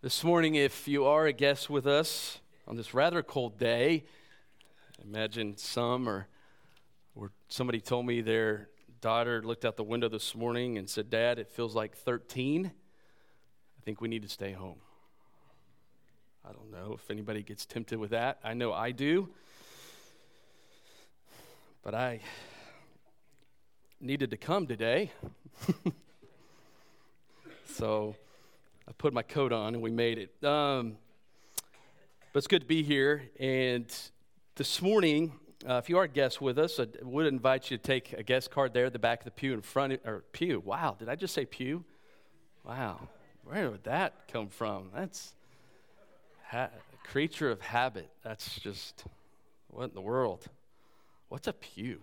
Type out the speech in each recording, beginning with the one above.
This morning, if you are a guest with us on this rather cold day, imagine some or, or somebody told me their daughter looked out the window this morning and said, Dad, it feels like 13. I think we need to stay home. I don't know if anybody gets tempted with that. I know I do. But I needed to come today. so I put my coat on and we made it. Um, but it's good to be here. And this morning, uh, if you are a guest with us, I would invite you to take a guest card there at the back of the pew in front of, or pew. Wow, did I just say pew? Wow, where would that come from? That's ha- creature of habit. That's just what in the world? What's a pew?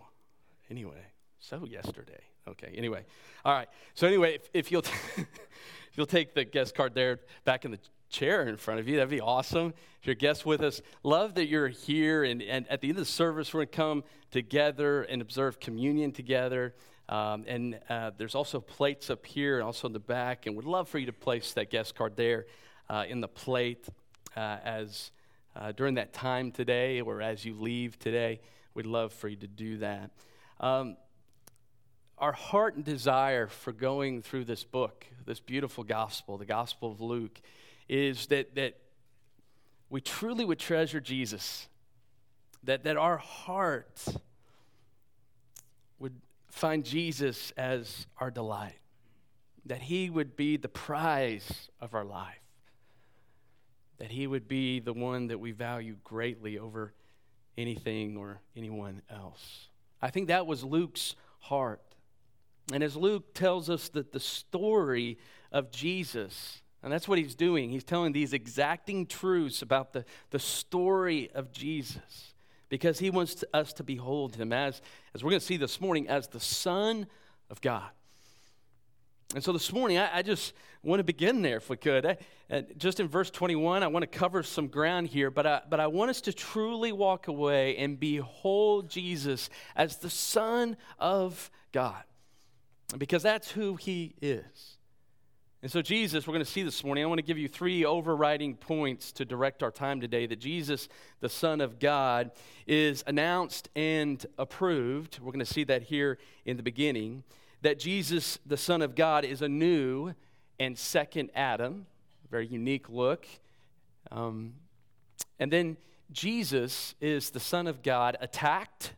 Anyway, so yesterday. Okay, anyway. All right. So, anyway, if, if you'll. T- If you'll take the guest card there back in the chair in front of you, that'd be awesome. If you're a guest with us, love that you're here. And, and at the end of the service, we're going to come together and observe communion together. Um, and uh, there's also plates up here and also in the back. And we'd love for you to place that guest card there uh, in the plate uh, as uh, during that time today or as you leave today. We'd love for you to do that. Um, our heart and desire for going through this book, this beautiful gospel, the Gospel of Luke, is that, that we truly would treasure Jesus, that, that our heart would find Jesus as our delight, that he would be the prize of our life, that he would be the one that we value greatly over anything or anyone else. I think that was Luke's heart. And as Luke tells us that the story of Jesus, and that's what he's doing, he's telling these exacting truths about the, the story of Jesus because he wants to, us to behold him as, as we're going to see this morning, as the Son of God. And so this morning, I, I just want to begin there if we could. I, uh, just in verse 21, I want to cover some ground here, but I, but I want us to truly walk away and behold Jesus as the Son of God because that's who he is. And so, Jesus, we're going to see this morning, I want to give you three overriding points to direct our time today that Jesus, the Son of God, is announced and approved. We're going to see that here in the beginning. That Jesus, the Son of God, is a new and second Adam, very unique look. Um, and then Jesus is the Son of God, attacked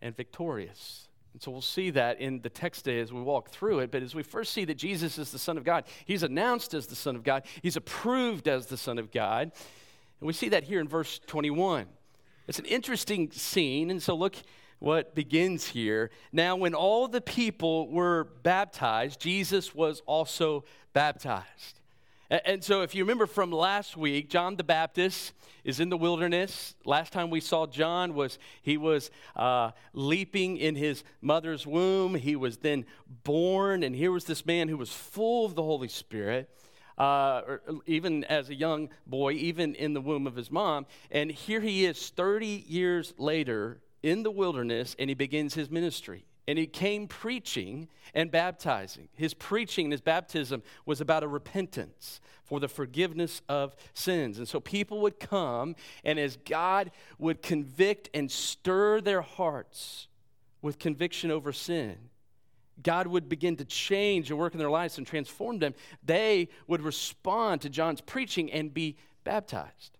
and victorious. And so we'll see that in the text today as we walk through it. But as we first see that Jesus is the Son of God, he's announced as the Son of God, he's approved as the Son of God. And we see that here in verse 21. It's an interesting scene. And so look what begins here. Now, when all the people were baptized, Jesus was also baptized. And so, if you remember from last week, John the Baptist is in the wilderness. Last time we saw John was he was uh, leaping in his mother's womb. He was then born, and here was this man who was full of the Holy Spirit. Uh, even as a young boy, even in the womb of his mom. And here he is 30 years later in the wilderness, and he begins his ministry and he came preaching and baptizing. His preaching and his baptism was about a repentance for the forgiveness of sins. And so people would come, and as God would convict and stir their hearts with conviction over sin, God would begin to change and work in their lives and transform them. They would respond to John's preaching and be baptized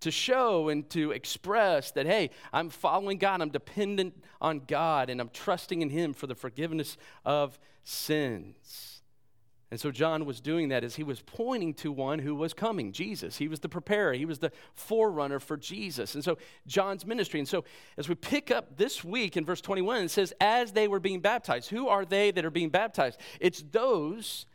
to show and to express that, hey, I'm following God, I'm dependent on God, and I'm trusting in Him for the forgiveness of sins. And so John was doing that as he was pointing to one who was coming, Jesus. He was the preparer, he was the forerunner for Jesus. And so John's ministry. And so as we pick up this week in verse 21, it says, as they were being baptized. Who are they that are being baptized? It's those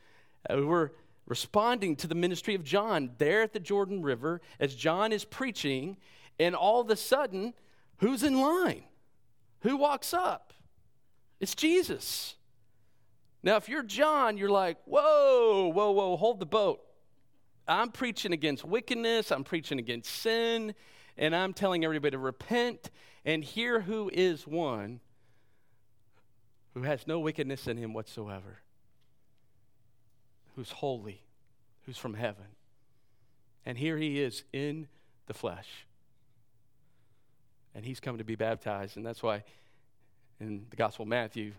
who were responding to the ministry of John there at the Jordan River as John is preaching, and all of a sudden, who's in line? Who walks up? It's Jesus. Now, if you're John, you're like, whoa, whoa, whoa, hold the boat. I'm preaching against wickedness, I'm preaching against sin, and I'm telling everybody to repent. And here who is one who has no wickedness in him whatsoever who's holy, who's from heaven. And here he is in the flesh. And he's come to be baptized. And that's why in the Gospel of Matthew,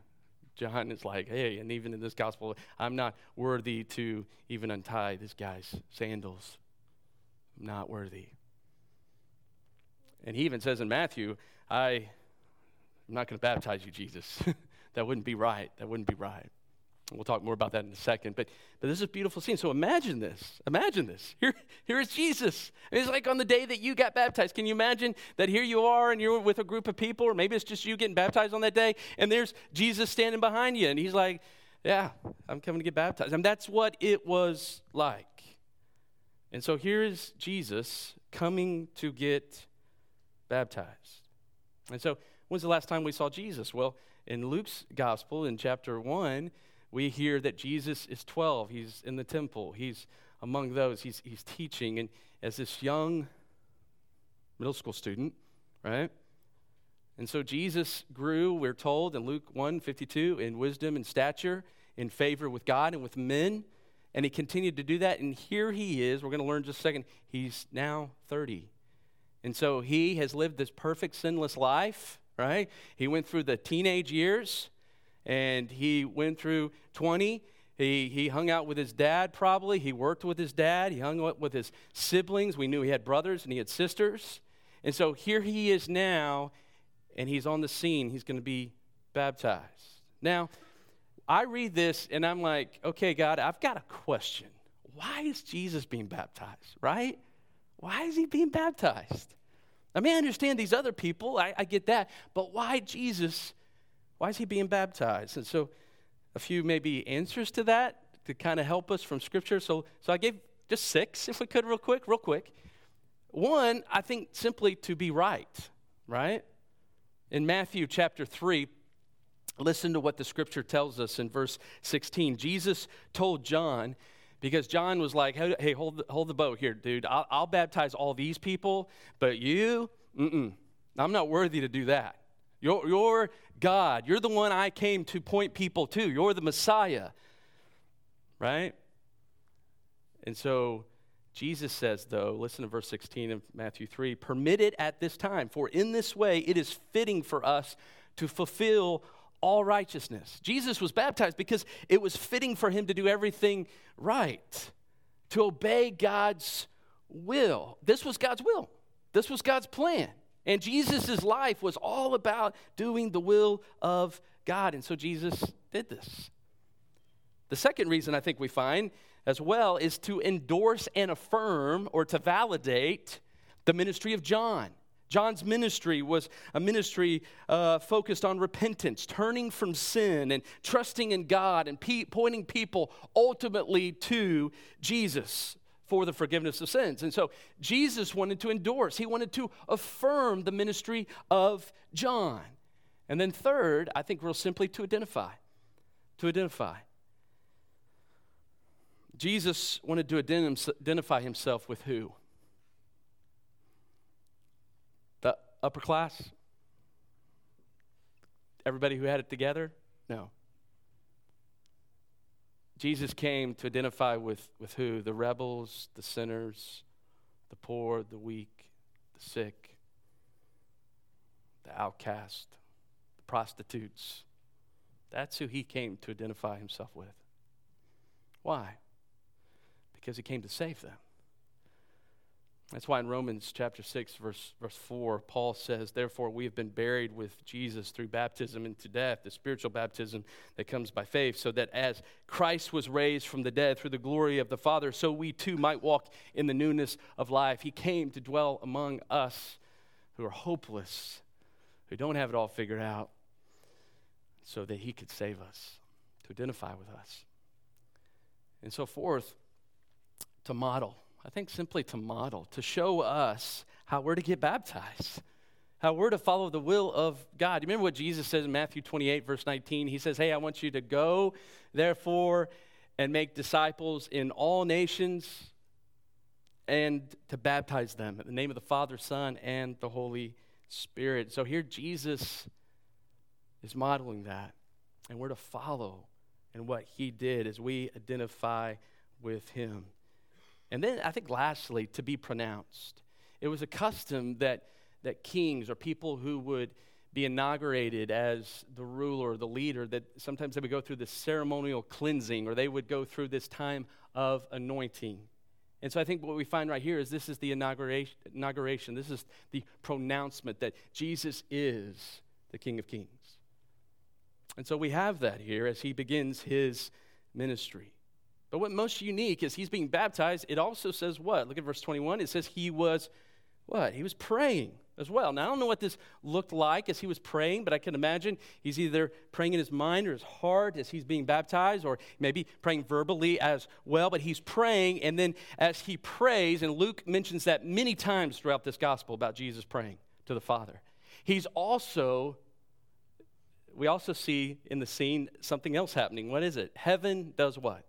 John is like, hey, and even in this gospel, I'm not worthy to even untie this guy's sandals. I'm not worthy. And he even says in Matthew, I, I'm not going to baptize you, Jesus. that wouldn't be right. That wouldn't be right. We'll talk more about that in a second. But, but this is a beautiful scene. So imagine this. Imagine this. Here, here is Jesus. It's like on the day that you got baptized. Can you imagine that here you are and you're with a group of people, or maybe it's just you getting baptized on that day, and there's Jesus standing behind you, and he's like, Yeah, I'm coming to get baptized. I mean, that's what it was like. And so here is Jesus coming to get baptized. And so, when's the last time we saw Jesus? Well, in Luke's gospel, in chapter 1, we hear that Jesus is 12. He's in the temple, he's among those, he's, he's teaching. And as this young middle school student, right? And so Jesus grew, we're told in Luke 1 52, in wisdom and stature, in favor with God and with men. And he continued to do that. And here he is. We're going to learn just a second. He's now 30. And so he has lived this perfect, sinless life, right? He went through the teenage years and he went through 20. He, he hung out with his dad, probably. He worked with his dad. He hung out with his siblings. We knew he had brothers and he had sisters. And so here he is now, and he's on the scene. He's going to be baptized. Now, I read this and I'm like, okay, God, I've got a question. Why is Jesus being baptized, right? Why is he being baptized? I mean, I understand these other people, I, I get that, but why Jesus why is he being baptized? And so, a few maybe answers to that to kind of help us from Scripture. So, so I gave just six, if we could, real quick, real quick. One, I think simply to be right, right? In Matthew chapter 3, listen to what the Scripture tells us in verse 16. Jesus told John, because John was like, hey, hey hold, the, hold the boat here, dude. I'll, I'll baptize all these people, but you, mm-mm, I'm not worthy to do that. You're, you're God. You're the one I came to point people to. You're the Messiah. Right? And so Jesus says, though, listen to verse 16 of Matthew 3 permit it at this time, for in this way it is fitting for us to fulfill all righteousness. Jesus was baptized because it was fitting for him to do everything right, to obey God's will. This was God's will, this was God's plan. And Jesus' life was all about doing the will of God. And so Jesus did this. The second reason I think we find as well is to endorse and affirm or to validate the ministry of John. John's ministry was a ministry uh, focused on repentance, turning from sin and trusting in God and pe- pointing people ultimately to Jesus for the forgiveness of sins. And so Jesus wanted to endorse, he wanted to affirm the ministry of John. And then, third, I think real simply to identify. To identify. Jesus wanted to identify himself with who? The upper class? Everybody who had it together? No. Jesus came to identify with, with who? The rebels, the sinners, the poor, the weak, the sick, the outcast, the prostitutes. That's who he came to identify himself with. Why? Because he came to save them. That's why in Romans chapter 6, verse, verse 4, Paul says, Therefore, we have been buried with Jesus through baptism into death, the spiritual baptism that comes by faith, so that as Christ was raised from the dead through the glory of the Father, so we too might walk in the newness of life. He came to dwell among us who are hopeless, who don't have it all figured out, so that he could save us, to identify with us. And so, forth, to model I think simply to model, to show us how we're to get baptized, how we're to follow the will of God. You remember what Jesus says in Matthew 28, verse 19? He says, Hey, I want you to go, therefore, and make disciples in all nations and to baptize them in the name of the Father, Son, and the Holy Spirit. So here Jesus is modeling that, and we're to follow in what he did as we identify with him. And then I think lastly, to be pronounced. It was a custom that, that kings or people who would be inaugurated as the ruler, the leader, that sometimes they would go through this ceremonial cleansing or they would go through this time of anointing. And so I think what we find right here is this is the inauguration, inauguration. This is the pronouncement that Jesus is the King of Kings. And so we have that here as he begins his ministry. But what most unique is he's being baptized. It also says what? Look at verse 21. It says he was what? He was praying as well. Now, I don't know what this looked like as he was praying, but I can imagine he's either praying in his mind or his heart as he's being baptized, or maybe praying verbally as well. But he's praying, and then as he prays, and Luke mentions that many times throughout this gospel about Jesus praying to the Father, he's also we also see in the scene something else happening. What is it? Heaven does what?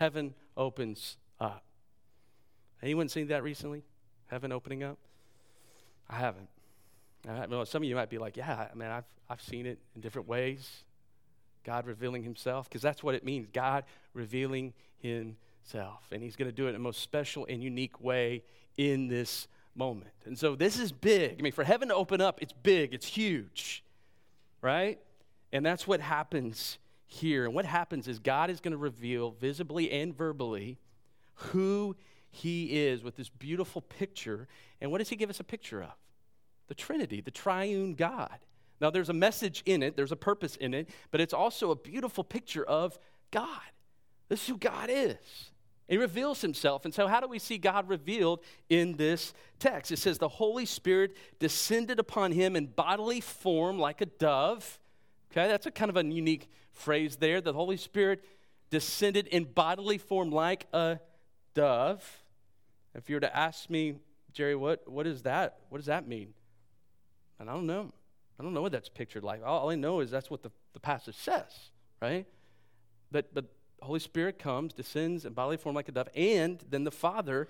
Heaven opens up. Anyone seen that recently? Heaven opening up? I haven't. I know some of you might be like, yeah, I mean, I've, I've seen it in different ways. God revealing himself, because that's what it means God revealing himself. And he's going to do it in a most special and unique way in this moment. And so this is big. I mean, for heaven to open up, it's big, it's huge, right? And that's what happens here. And what happens is God is going to reveal visibly and verbally who he is with this beautiful picture. And what does he give us a picture of? The Trinity, the triune God. Now, there's a message in it, there's a purpose in it, but it's also a beautiful picture of God. This is who God is. He reveals himself. And so, how do we see God revealed in this text? It says, The Holy Spirit descended upon him in bodily form like a dove Okay, that's a kind of a unique phrase there. The Holy Spirit descended in bodily form like a dove. If you were to ask me, Jerry, what, what is that? What does that mean? And I don't know. I don't know what that's pictured like. All, all I know is that's what the, the passage says, right? But, but Holy Spirit comes, descends in bodily form like a dove, and then the Father,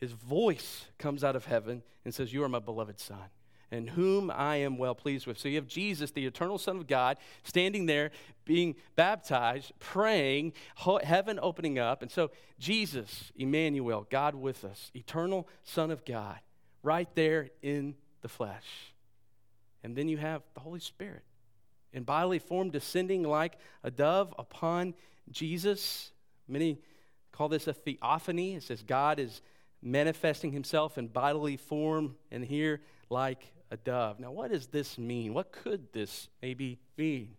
his voice comes out of heaven and says, You are my beloved Son and whom I am well pleased with. So you have Jesus, the eternal Son of God, standing there being baptized, praying, heaven opening up. And so Jesus, Emmanuel, God with us, eternal Son of God, right there in the flesh. And then you have the Holy Spirit in bodily form descending like a dove upon Jesus. Many call this a theophany. It says God is manifesting himself in bodily form, and here like a dove. Now, what does this mean? What could this maybe mean?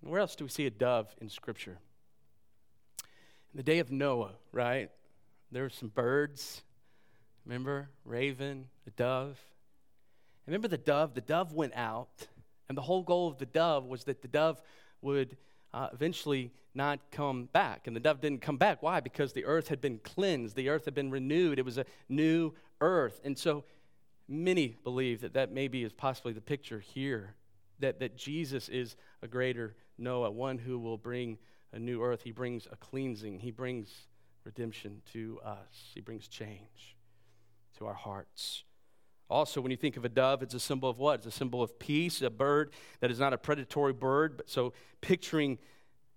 Where else do we see a dove in Scripture? In the day of Noah, right? There were some birds. Remember? Raven, a dove. remember the dove? The dove went out, and the whole goal of the dove was that the dove would uh, eventually not come back. And the dove didn't come back. Why? Because the earth had been cleansed, the earth had been renewed. It was a new earth. And so Many believe that that maybe is possibly the picture here that, that Jesus is a greater Noah, one who will bring a new earth. He brings a cleansing, He brings redemption to us, He brings change to our hearts. Also, when you think of a dove, it's a symbol of what? It's a symbol of peace, a bird that is not a predatory bird. But so, picturing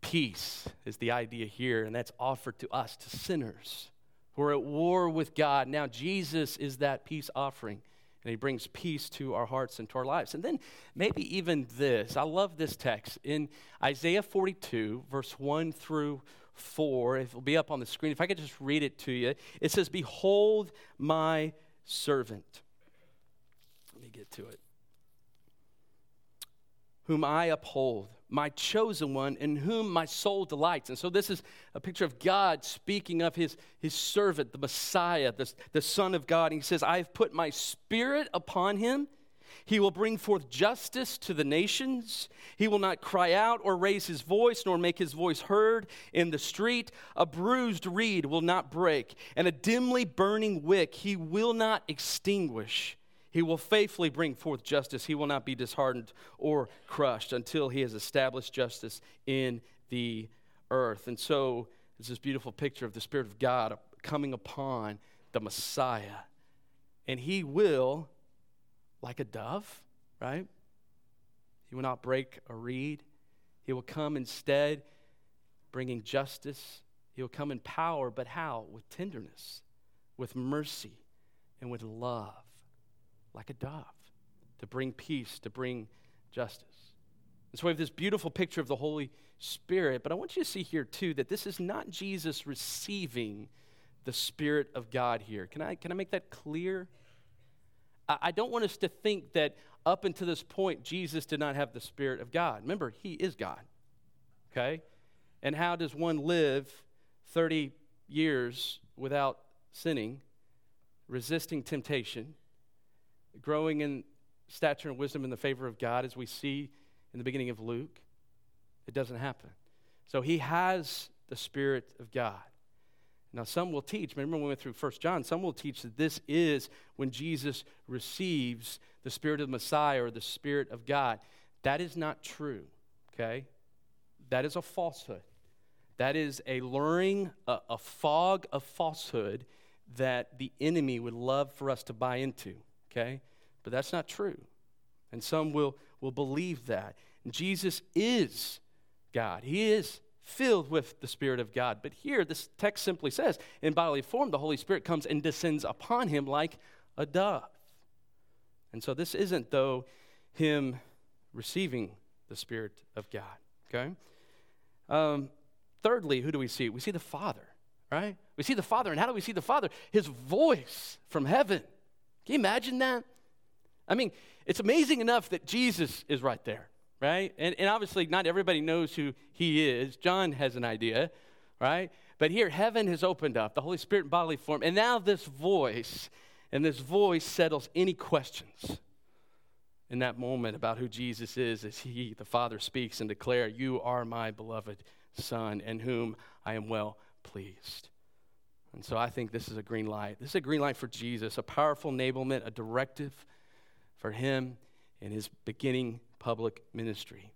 peace is the idea here, and that's offered to us, to sinners who are at war with God. Now, Jesus is that peace offering and he brings peace to our hearts and to our lives. And then maybe even this. I love this text in Isaiah 42, verse 1 through 4. It will be up on the screen. If I could just read it to you, it says, Behold my servant. Let me get to it. Whom I uphold my chosen one in whom my soul delights. And so this is a picture of God speaking of his, his servant, the Messiah, the, the Son of God. And he says, I have put my spirit upon him. He will bring forth justice to the nations. He will not cry out or raise his voice, nor make his voice heard in the street. A bruised reed will not break, and a dimly burning wick he will not extinguish. He will faithfully bring forth justice. He will not be disheartened or crushed until he has established justice in the earth. And so, it's this beautiful picture of the Spirit of God coming upon the Messiah. And he will, like a dove, right? He will not break a reed. He will come instead, bringing justice He'll come in power, but how? With tenderness, with mercy, and with love, like a dove, to bring peace, to bring justice. And so we have this beautiful picture of the Holy Spirit, but I want you to see here too that this is not Jesus receiving the Spirit of God here. Can I, can I make that clear? I, I don't want us to think that up until this point, Jesus did not have the Spirit of God. Remember, He is God. Okay? And how does one live 30 years without sinning, resisting temptation, growing in stature and wisdom in the favor of God, as we see in the beginning of Luke? It doesn't happen. So he has the Spirit of God. Now, some will teach, remember when we went through 1 John, some will teach that this is when Jesus receives the Spirit of the Messiah or the Spirit of God. That is not true, okay? That is a falsehood. That is a luring, a, a fog of falsehood that the enemy would love for us to buy into, okay? But that's not true. And some will, will believe that. Jesus is God, He is filled with the Spirit of God. But here, this text simply says, in bodily form, the Holy Spirit comes and descends upon him like a dove. And so this isn't, though, him receiving the Spirit of God, okay? Um, thirdly, who do we see? We see the Father, right? We see the Father. And how do we see the Father? His voice from heaven. Can you imagine that? I mean, it's amazing enough that Jesus is right there right? And, and obviously, not everybody knows who he is. John has an idea, right? But here, heaven has opened up, the Holy Spirit in bodily form. And now, this voice, and this voice settles any questions in that moment about who Jesus is as he, the Father, speaks and declare, You are my beloved Son, in whom I am well pleased. And so I think this is a green light. This is a green light for Jesus, a powerful enablement, a directive for him in his beginning public ministry.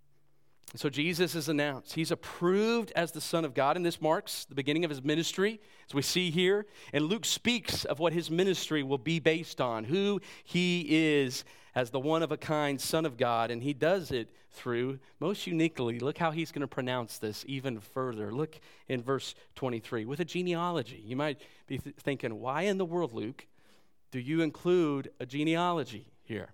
So Jesus is announced. He's approved as the Son of God, and this marks the beginning of his ministry, as we see here. And Luke speaks of what his ministry will be based on, who he is as the one of a kind Son of God, and he does it through, most uniquely, look how he's going to pronounce this even further. Look in verse 23 with a genealogy. You might be th- thinking, why in the world, Luke, do you include a genealogy here?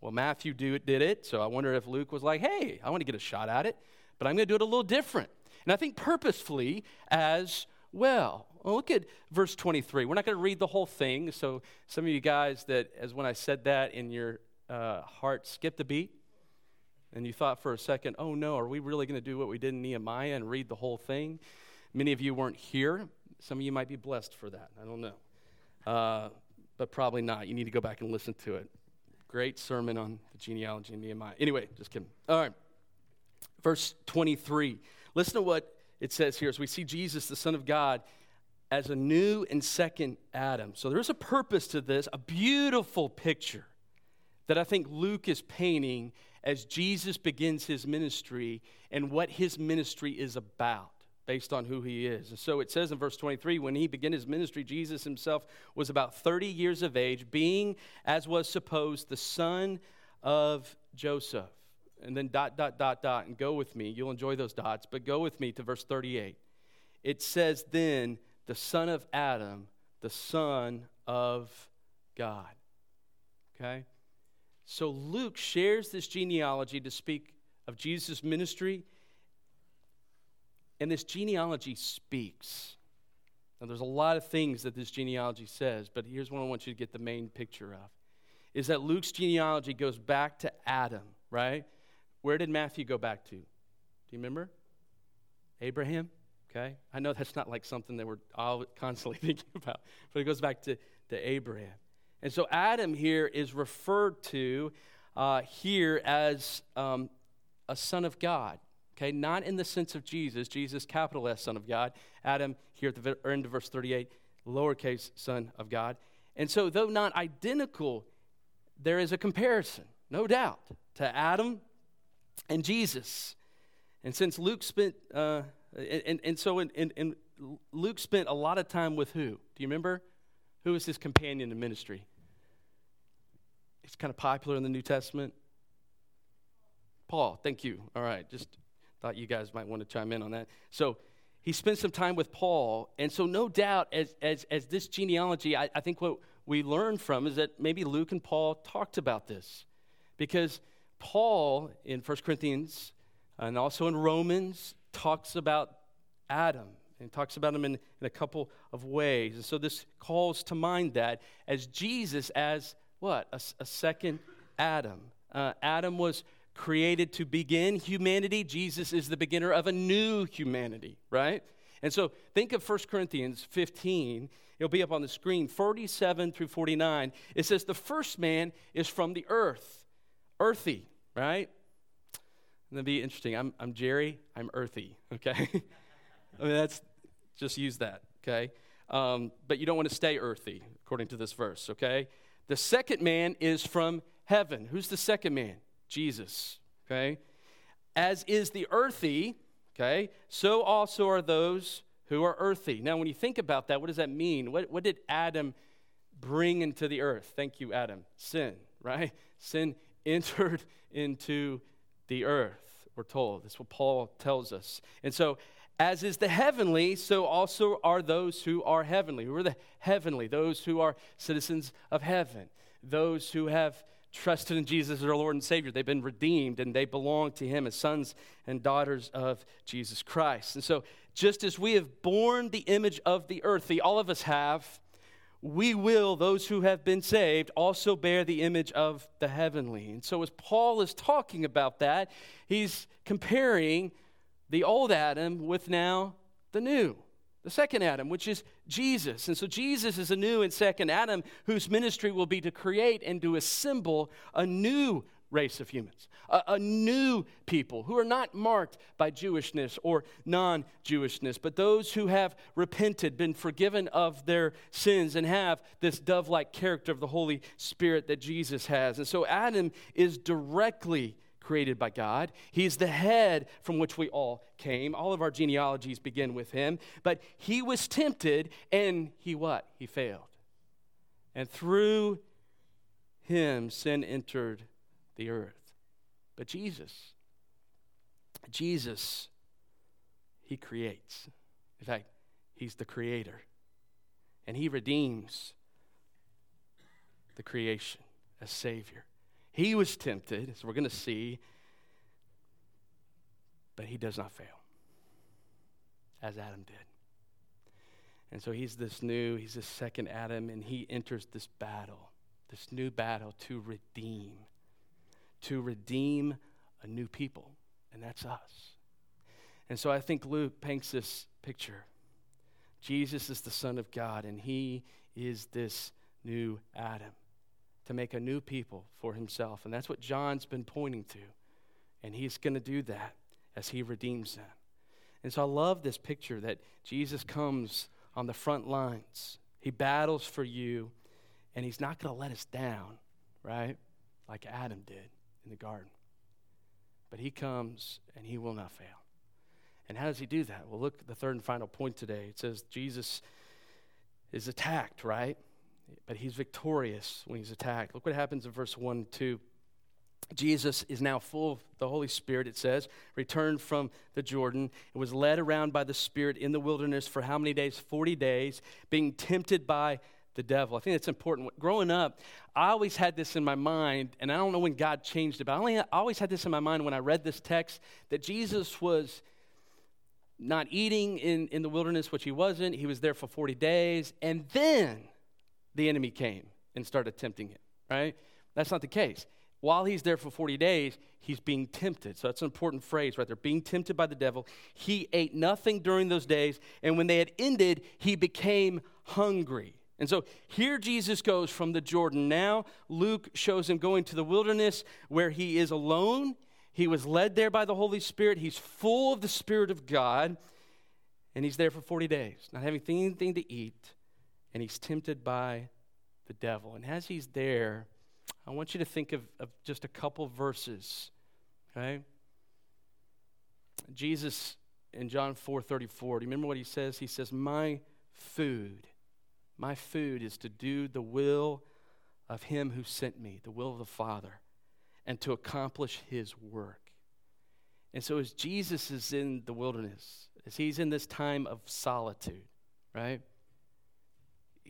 Well, Matthew do, did it, so I wonder if Luke was like, hey, I want to get a shot at it, but I'm going to do it a little different. And I think purposefully as well. well look at verse 23. We're not going to read the whole thing, so some of you guys that, as when I said that in your uh, heart, skipped a beat, and you thought for a second, oh no, are we really going to do what we did in Nehemiah and read the whole thing? Many of you weren't here. Some of you might be blessed for that. I don't know. Uh, but probably not. You need to go back and listen to it. Great sermon on the genealogy of Nehemiah. Anyway, just kidding. All right. Verse 23. Listen to what it says here as we see Jesus, the Son of God, as a new and second Adam. So there's a purpose to this, a beautiful picture that I think Luke is painting as Jesus begins his ministry and what his ministry is about based on who he is. And so it says in verse 23 when he began his ministry, Jesus himself was about 30 years of age, being, as was supposed, the son of Joseph. And then dot, dot, dot, dot, and go with me. You'll enjoy those dots, but go with me to verse 38. It says, then the son of Adam, the son of God. Okay? So Luke shares this genealogy to speak of Jesus' ministry and this genealogy speaks. Now, there's a lot of things that this genealogy says, but here's what I want you to get the main picture of is that Luke's genealogy goes back to Adam, right? Where did Matthew go back to? Do you remember? Abraham, okay? I know that's not like something that we're all constantly thinking about, but it goes back to, to Abraham. And so Adam here is referred to uh, here as um, a son of God. Okay, not in the sense of Jesus, Jesus, capital S, Son of God. Adam, here at the end of verse 38, lowercase Son of God. And so, though not identical, there is a comparison, no doubt, to Adam and Jesus. And since Luke spent, uh, and, and so in, in, in Luke spent a lot of time with who? Do you remember? Who was his companion in ministry? He's kind of popular in the New Testament. Paul, thank you. All right, just Thought you guys might want to chime in on that. So he spent some time with Paul. And so, no doubt, as, as, as this genealogy, I, I think what we learn from is that maybe Luke and Paul talked about this. Because Paul in 1 Corinthians and also in Romans talks about Adam and talks about him in, in a couple of ways. And so this calls to mind that as Jesus as what? A, a second Adam. Uh, Adam was created to begin humanity. Jesus is the beginner of a new humanity, right? And so think of 1 Corinthians 15. It'll be up on the screen, 47 through 49. It says, The first man is from the earth, earthy, right? And that'd be interesting. I'm, I'm Jerry, I'm earthy, okay? I mean, that's just use that, okay? Um, but you don't want to stay earthy, according to this verse, okay? The second man is from heaven. Who's the second man? Jesus, okay? As is the earthy, okay, so also are those who are earthy. Now, when you think about that, what does that mean? What, what did Adam bring into the earth? Thank you, Adam. Sin, right? Sin entered into the earth, we're told. That's what Paul tells us. And so, as is the heavenly, so also are those who are heavenly. Who are the heavenly? Those who are citizens of heaven, those who have trusted in Jesus as our Lord and Savior. They've been redeemed and they belong to Him as sons and daughters of Jesus Christ. And so, just as we have borne the image of the earthly, all of us have, we will, those who have been saved, also bear the image of the heavenly. And so, as Paul is talking about that, he's comparing the old Adam with now the new the second Adam, which is Jesus. And so Jesus is a new and second Adam whose ministry will be to create and to assemble a new race of humans, a, a new people who are not marked by Jewishness or non Jewishness, but those who have repented, been forgiven of their sins, and have this dove like character of the Holy Spirit that Jesus has. And so Adam is directly created by God. He's the head from which we all came. All of our genealogies begin with him. But he was tempted and he what? He failed. And through him, sin entered the earth. But Jesus, Jesus, he creates. In fact, he's the creator. And he redeems the creation as Savior. He was tempted, as we're going to see, but he does not fail, as Adam did. And so he's this new, he's this second Adam, and he enters this battle, this new battle to redeem, to redeem a new people, and that's us. And so I think Luke paints this picture. Jesus is the Son of God, and he is this new Adam to make a new people for himself. And that's what John's been pointing to. And he's going to do that as he redeems them. And so I love this picture that Jesus comes on the front lines. He battles for you, and he's not going to let us down, right? Like Adam did in the garden. But he comes and he will not fail. And how does he do that? Well, look at the third and final point today. It says Jesus is attacked, right? But he's victorious when he's attacked. Look what happens in verse 1 and 2. Jesus is now full of the Holy Spirit, it says, returned from the Jordan and was led around by the Spirit in the wilderness for how many days? 40 days, being tempted by the devil. I think that's important. Growing up, I always had this in my mind, and I don't know when God changed it, but I, only, I always had this in my mind when I read this text that Jesus was not eating in, in the wilderness, which he wasn't. He was there for 40 days, and then the enemy came and started tempting him, right? That's not the case. While he's there for 40 days, he's being tempted. So that's an important phrase right there. Being tempted by the devil. He ate nothing during those days, and when they had ended, he became hungry. And so here Jesus goes from the Jordan. Now Luke shows him going to the wilderness where he is alone. He was led there by the Holy Spirit. He's full of the Spirit of God, and he's there for 40 days, not having anything to eat and he's tempted by the devil. And as he's there, I want you to think of, of just a couple verses, okay? Jesus in John 4 34, do you remember what he says? He says, My food, my food is to do the will of him who sent me, the will of the Father, and to accomplish his work. And so, as Jesus is in the wilderness, as he's in this time of solitude, right?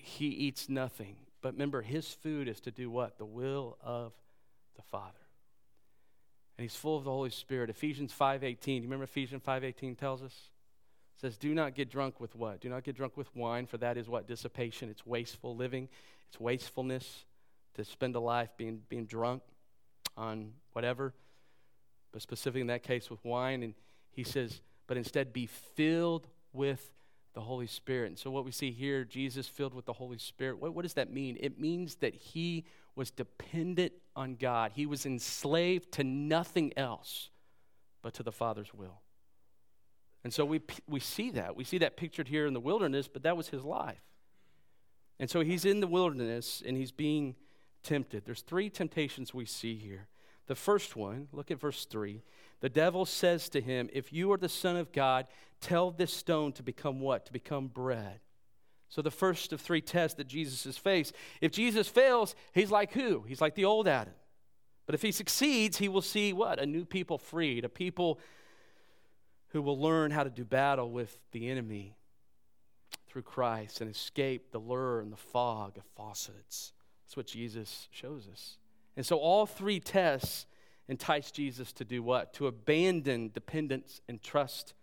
He eats nothing. But remember, his food is to do what? The will of the Father. And he's full of the Holy Spirit. Ephesians 5.18, you remember Ephesians 5.18 tells us? It says, do not get drunk with what? Do not get drunk with wine, for that is what? Dissipation. It's wasteful living. It's wastefulness to spend a life being, being drunk on whatever, but specifically in that case with wine. And he says, but instead be filled with the Holy Spirit. And so, what we see here, Jesus filled with the Holy Spirit, what, what does that mean? It means that he was dependent on God, he was enslaved to nothing else but to the Father's will. And so, we, we see that. We see that pictured here in the wilderness, but that was his life. And so, he's in the wilderness and he's being tempted. There's three temptations we see here. The first one, look at verse 3. The devil says to him, If you are the Son of God, tell this stone to become what? To become bread. So, the first of three tests that Jesus has faced. If Jesus fails, he's like who? He's like the old Adam. But if he succeeds, he will see what? A new people freed, a people who will learn how to do battle with the enemy through Christ and escape the lure and the fog of falsehoods. That's what Jesus shows us. And so, all three tests entice Jesus to do what? To abandon dependence and trust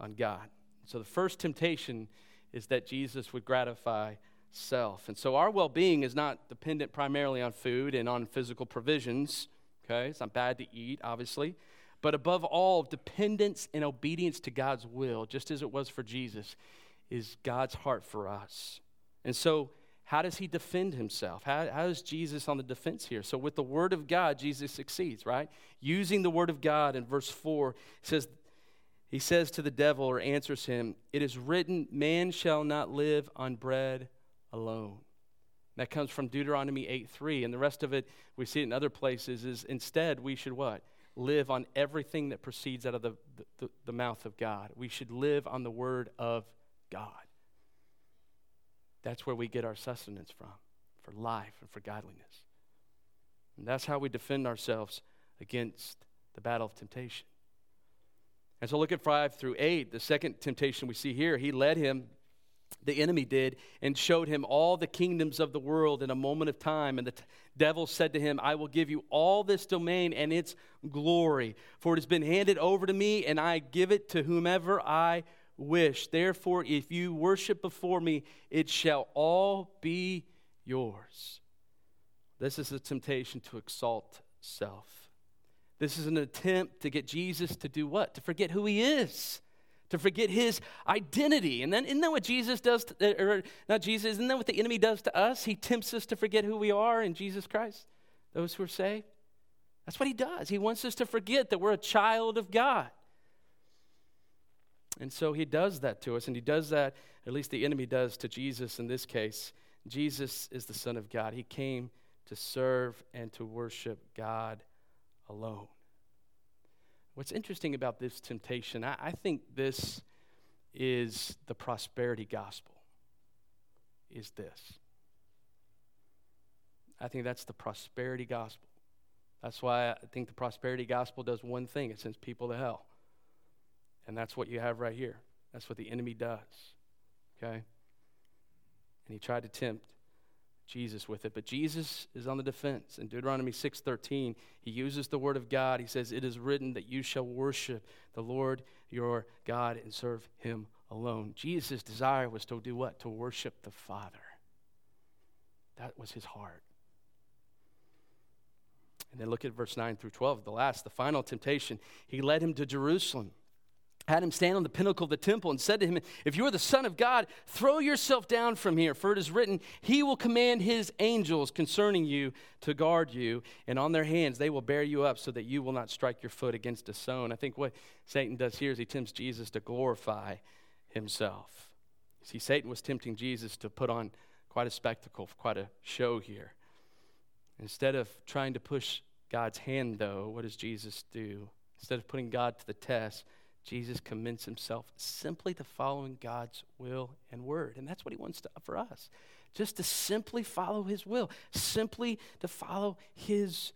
on God. So the first temptation is that Jesus would gratify self. And so our well being is not dependent primarily on food and on physical provisions. Okay, it's not bad to eat, obviously. But above all, dependence and obedience to God's will, just as it was for Jesus, is God's heart for us. And so how does he defend himself? How, how is Jesus on the defense here? So, with the word of God, Jesus succeeds, right? Using the word of God in verse 4, says, he says to the devil or answers him, It is written, man shall not live on bread alone. That comes from Deuteronomy 8 3. And the rest of it, we see it in other places, is instead we should what? Live on everything that proceeds out of the, the, the mouth of God. We should live on the word of God. That's where we get our sustenance from, for life and for godliness. And that's how we defend ourselves against the battle of temptation. And so look at 5 through 8. The second temptation we see here, he led him, the enemy did, and showed him all the kingdoms of the world in a moment of time. And the t- devil said to him, I will give you all this domain and its glory, for it has been handed over to me, and I give it to whomever I wish. Therefore, if you worship before me, it shall all be yours. This is a temptation to exalt self. This is an attempt to get Jesus to do what? To forget who he is, to forget his identity. And then, isn't that what Jesus does, to, uh, or not Jesus, isn't that what the enemy does to us? He tempts us to forget who we are in Jesus Christ, those who are saved. That's what he does. He wants us to forget that we're a child of God. And so he does that to us, and he does that, at least the enemy does to Jesus in this case. Jesus is the Son of God. He came to serve and to worship God alone. What's interesting about this temptation, I, I think this is the prosperity gospel, is this. I think that's the prosperity gospel. That's why I think the prosperity gospel does one thing it sends people to hell. And that's what you have right here. That's what the enemy does. Okay? And he tried to tempt Jesus with it, but Jesus is on the defense. In Deuteronomy 6:13, he uses the word of God. He says, "It is written that you shall worship the Lord your God and serve him alone." Jesus' desire was to do what? To worship the Father. That was his heart. And then look at verse 9 through 12, the last, the final temptation. He led him to Jerusalem had him stand on the pinnacle of the temple and said to him, If you are the Son of God, throw yourself down from here, for it is written, He will command His angels concerning you to guard you, and on their hands they will bear you up so that you will not strike your foot against a stone. I think what Satan does here is he tempts Jesus to glorify himself. See, Satan was tempting Jesus to put on quite a spectacle, quite a show here. Instead of trying to push God's hand, though, what does Jesus do? Instead of putting God to the test, Jesus commends himself simply to following God's will and word. And that's what he wants to, for us. Just to simply follow his will, simply to follow his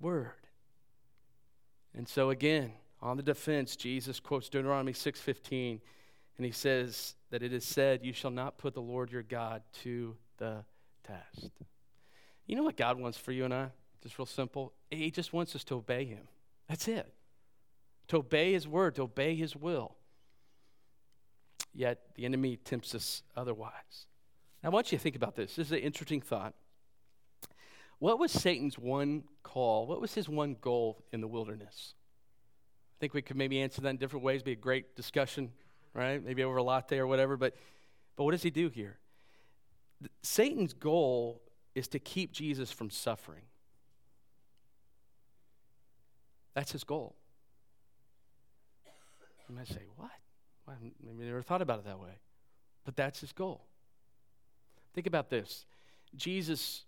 word. And so again, on the defense, Jesus quotes Deuteronomy 6:15. And he says that it is said, You shall not put the Lord your God to the test. You know what God wants for you and I? Just real simple. He just wants us to obey him. That's it. To obey his word, to obey his will. Yet the enemy tempts us otherwise. Now, I want you to think about this. This is an interesting thought. What was Satan's one call? What was his one goal in the wilderness? I think we could maybe answer that in different ways, be a great discussion, right? Maybe over a latte or whatever, but, but what does he do here? Satan's goal is to keep Jesus from suffering. That's his goal. You might say, what? Well, I never thought about it that way. But that's his goal. Think about this. Jesus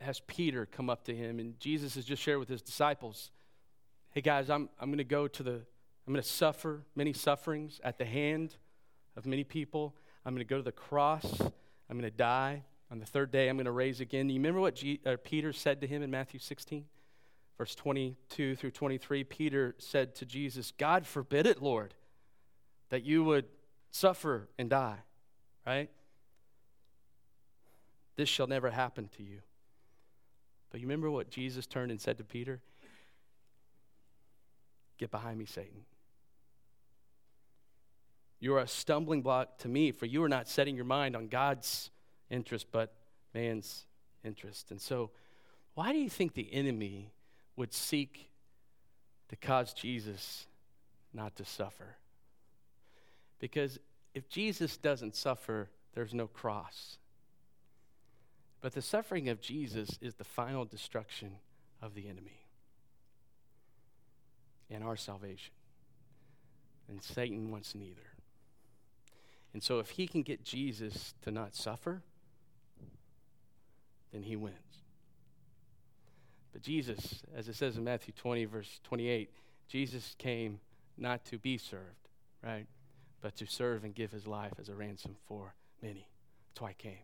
has Peter come up to him, and Jesus has just shared with his disciples, hey guys, I'm, I'm going to go to the, I'm going to suffer many sufferings at the hand of many people. I'm going to go to the cross. I'm going to die. On the third day, I'm going to raise again. You remember what G, uh, Peter said to him in Matthew 16? Verse 22 through 23, Peter said to Jesus, God forbid it, Lord, that you would suffer and die, right? This shall never happen to you. But you remember what Jesus turned and said to Peter? Get behind me, Satan. You are a stumbling block to me, for you are not setting your mind on God's interest, but man's interest. And so, why do you think the enemy would seek to cause Jesus not to suffer? Because if Jesus doesn't suffer, there's no cross. But the suffering of Jesus is the final destruction of the enemy and our salvation. And Satan wants neither. And so, if he can get Jesus to not suffer, then he wins. But Jesus, as it says in Matthew 20, verse 28, Jesus came not to be served, right? But to serve and give his life as a ransom for many. That's why he came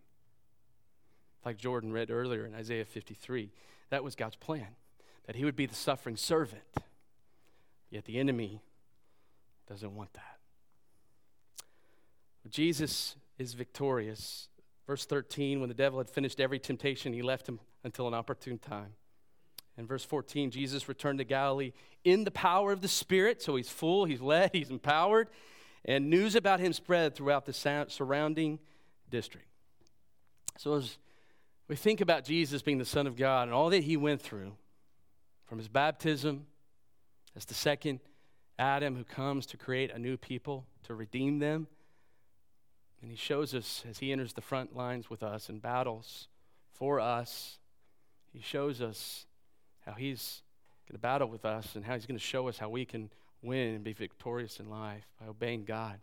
like Jordan read earlier in Isaiah 53. That was God's plan, that he would be the suffering servant. Yet the enemy doesn't want that. Jesus is victorious. Verse 13, when the devil had finished every temptation, he left him until an opportune time. In verse 14, Jesus returned to Galilee in the power of the Spirit. So he's full, he's led, he's empowered. And news about him spread throughout the surrounding district. So as we think about Jesus being the Son of God and all that he went through from his baptism as the second Adam who comes to create a new people, to redeem them. And he shows us as he enters the front lines with us and battles for us, he shows us how he's going to battle with us and how he's going to show us how we can win and be victorious in life by obeying God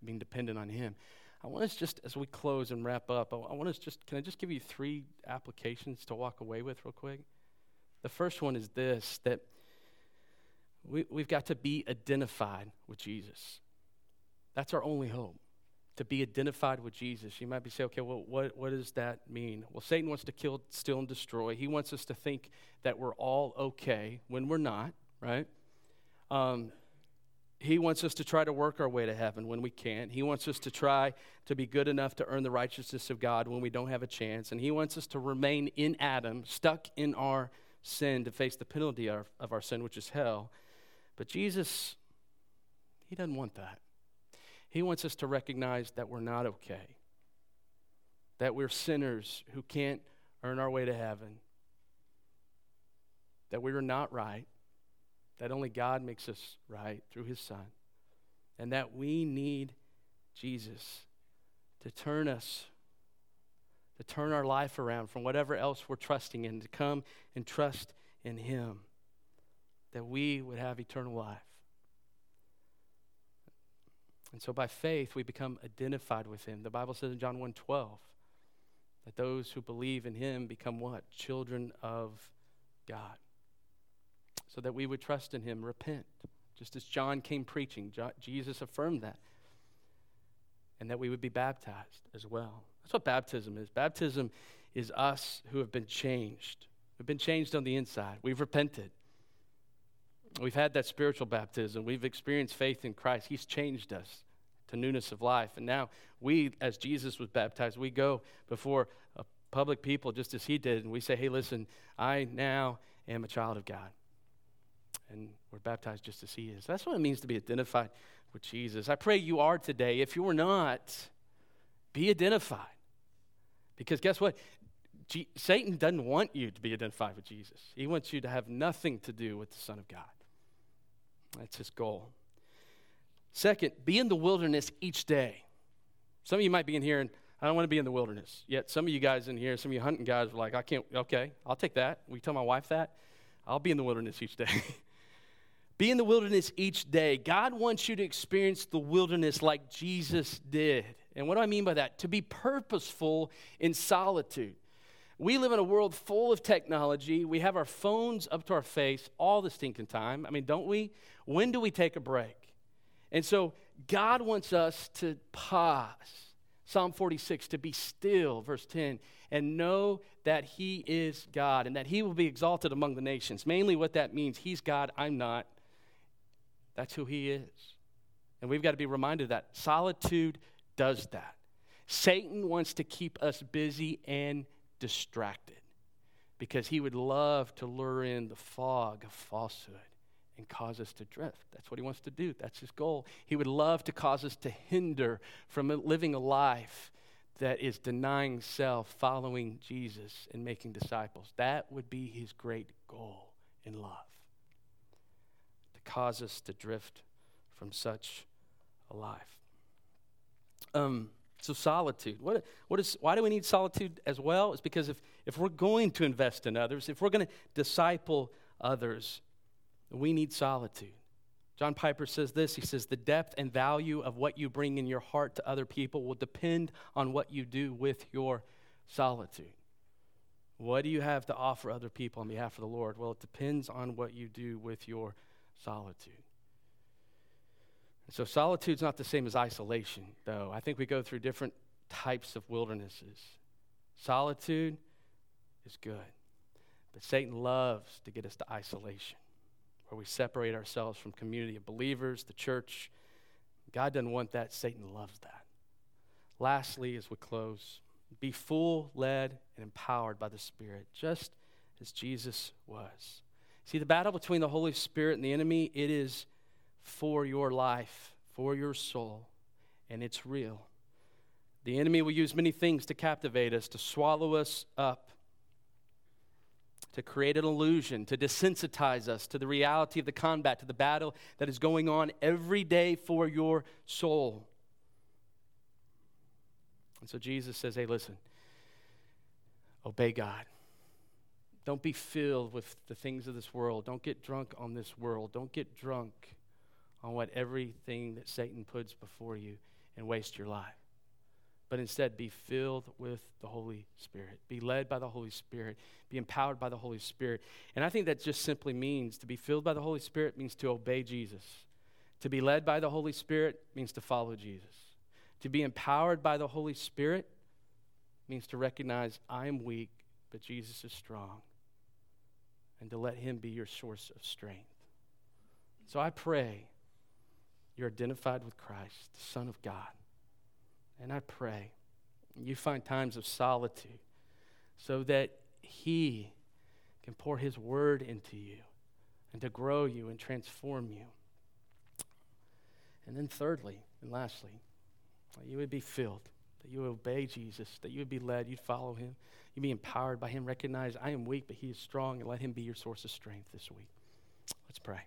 and being dependent on him. I want us just, as we close and wrap up, I, want us just, can I just give you three applications to walk away with real quick? The first one is this that we, we've got to be identified with Jesus. That's our only hope, to be identified with Jesus. You might be saying, okay, well, what, what does that mean? Well, Satan wants to kill, steal, and destroy. He wants us to think that we're all okay when we're not, right? Um, he wants us to try to work our way to heaven when we can't. He wants us to try to be good enough to earn the righteousness of God when we don't have a chance. And He wants us to remain in Adam, stuck in our sin, to face the penalty of, of our sin, which is hell. But Jesus, He doesn't want that. He wants us to recognize that we're not okay, that we're sinners who can't earn our way to heaven, that we are not right that only God makes us right through his Son, and that we need Jesus to turn us, to turn our life around from whatever else we're trusting in, to come and trust in him, that we would have eternal life. And so by faith, we become identified with him. The Bible says in John 1 12 that those who believe in him become what? Children of God so that we would trust in him, repent. Just as John came preaching, Jesus affirmed that. And that we would be baptized as well. That's what baptism is. Baptism is us who have been changed. We've been changed on the inside. We've repented. We've had that spiritual baptism. We've experienced faith in Christ. He's changed us to newness of life. And now we, as Jesus was baptized, we go before a public people just as he did, and we say, hey, listen, I now am a child of God. And we're baptized just as he is. That's what it means to be identified with Jesus. I pray you are today. If you're not, be identified. Because guess what? G- Satan doesn't want you to be identified with Jesus. He wants you to have nothing to do with the Son of God. That's his goal. Second, be in the wilderness each day. Some of you might be in here and I don't want to be in the wilderness. Yet some of you guys in here, some of you hunting guys are like, I can't, okay, I'll take that. We tell my wife that. I'll be in the wilderness each day. be in the wilderness each day. God wants you to experience the wilderness like Jesus did. And what do I mean by that? To be purposeful in solitude. We live in a world full of technology. We have our phones up to our face all the stinking time. I mean, don't we? When do we take a break? And so God wants us to pause. Psalm 46, to be still, verse 10, and know that He is God and that He will be exalted among the nations. Mainly what that means, He's God, I'm not. That's who He is. And we've got to be reminded that solitude does that. Satan wants to keep us busy and distracted because he would love to lure in the fog of falsehood and cause us to drift. That's what he wants to do. That's his goal. He would love to cause us to hinder from living a life that is denying self, following Jesus, and making disciples. That would be his great goal in love. Cause us to drift from such a life. Um, so solitude. What, what is, why do we need solitude as well? It's because if, if we're going to invest in others, if we're going to disciple others, we need solitude. John Piper says this he says, The depth and value of what you bring in your heart to other people will depend on what you do with your solitude. What do you have to offer other people on behalf of the Lord? Well, it depends on what you do with your solitude. So, solitude's not the same as isolation, though. I think we go through different types of wildernesses. Solitude is good, but Satan loves to get us to isolation where we separate ourselves from community of believers, the church. God doesn't want that. Satan loves that. Lastly, as we close, be full, led, and empowered by the Spirit, just as Jesus was. See, the battle between the Holy Spirit and the enemy, it is for your life, for your soul, and it's real. The enemy will use many things to captivate us, to swallow us up, to create an illusion, to desensitize us to the reality of the combat, to the battle that is going on every day for your soul. And so Jesus says, hey, listen, obey God. Don't be filled with the things of this world. Don't get drunk on this world. Don't get drunk on what everything that Satan puts before you and waste your life but instead be filled with the Holy Spirit. Be led by the Holy Spirit. Be empowered by the Holy Spirit. And I think that just simply means to be filled by the Holy Spirit means to obey Jesus. To be led by the Holy Spirit means to follow Jesus. To be empowered by the Holy Spirit means to recognize I am weak, but Jesus is strong. And to let Him be your source of strength. So I pray you're identified with Christ, the Son of God and I pray you find times of solitude so that He can pour His word into you and to grow you and transform you. And then, thirdly and lastly, that you would be filled, that you would obey Jesus, that you would be led, you'd follow Him, you'd be empowered by Him, recognize I am weak, but He is strong, and let Him be your source of strength this week. Let's pray.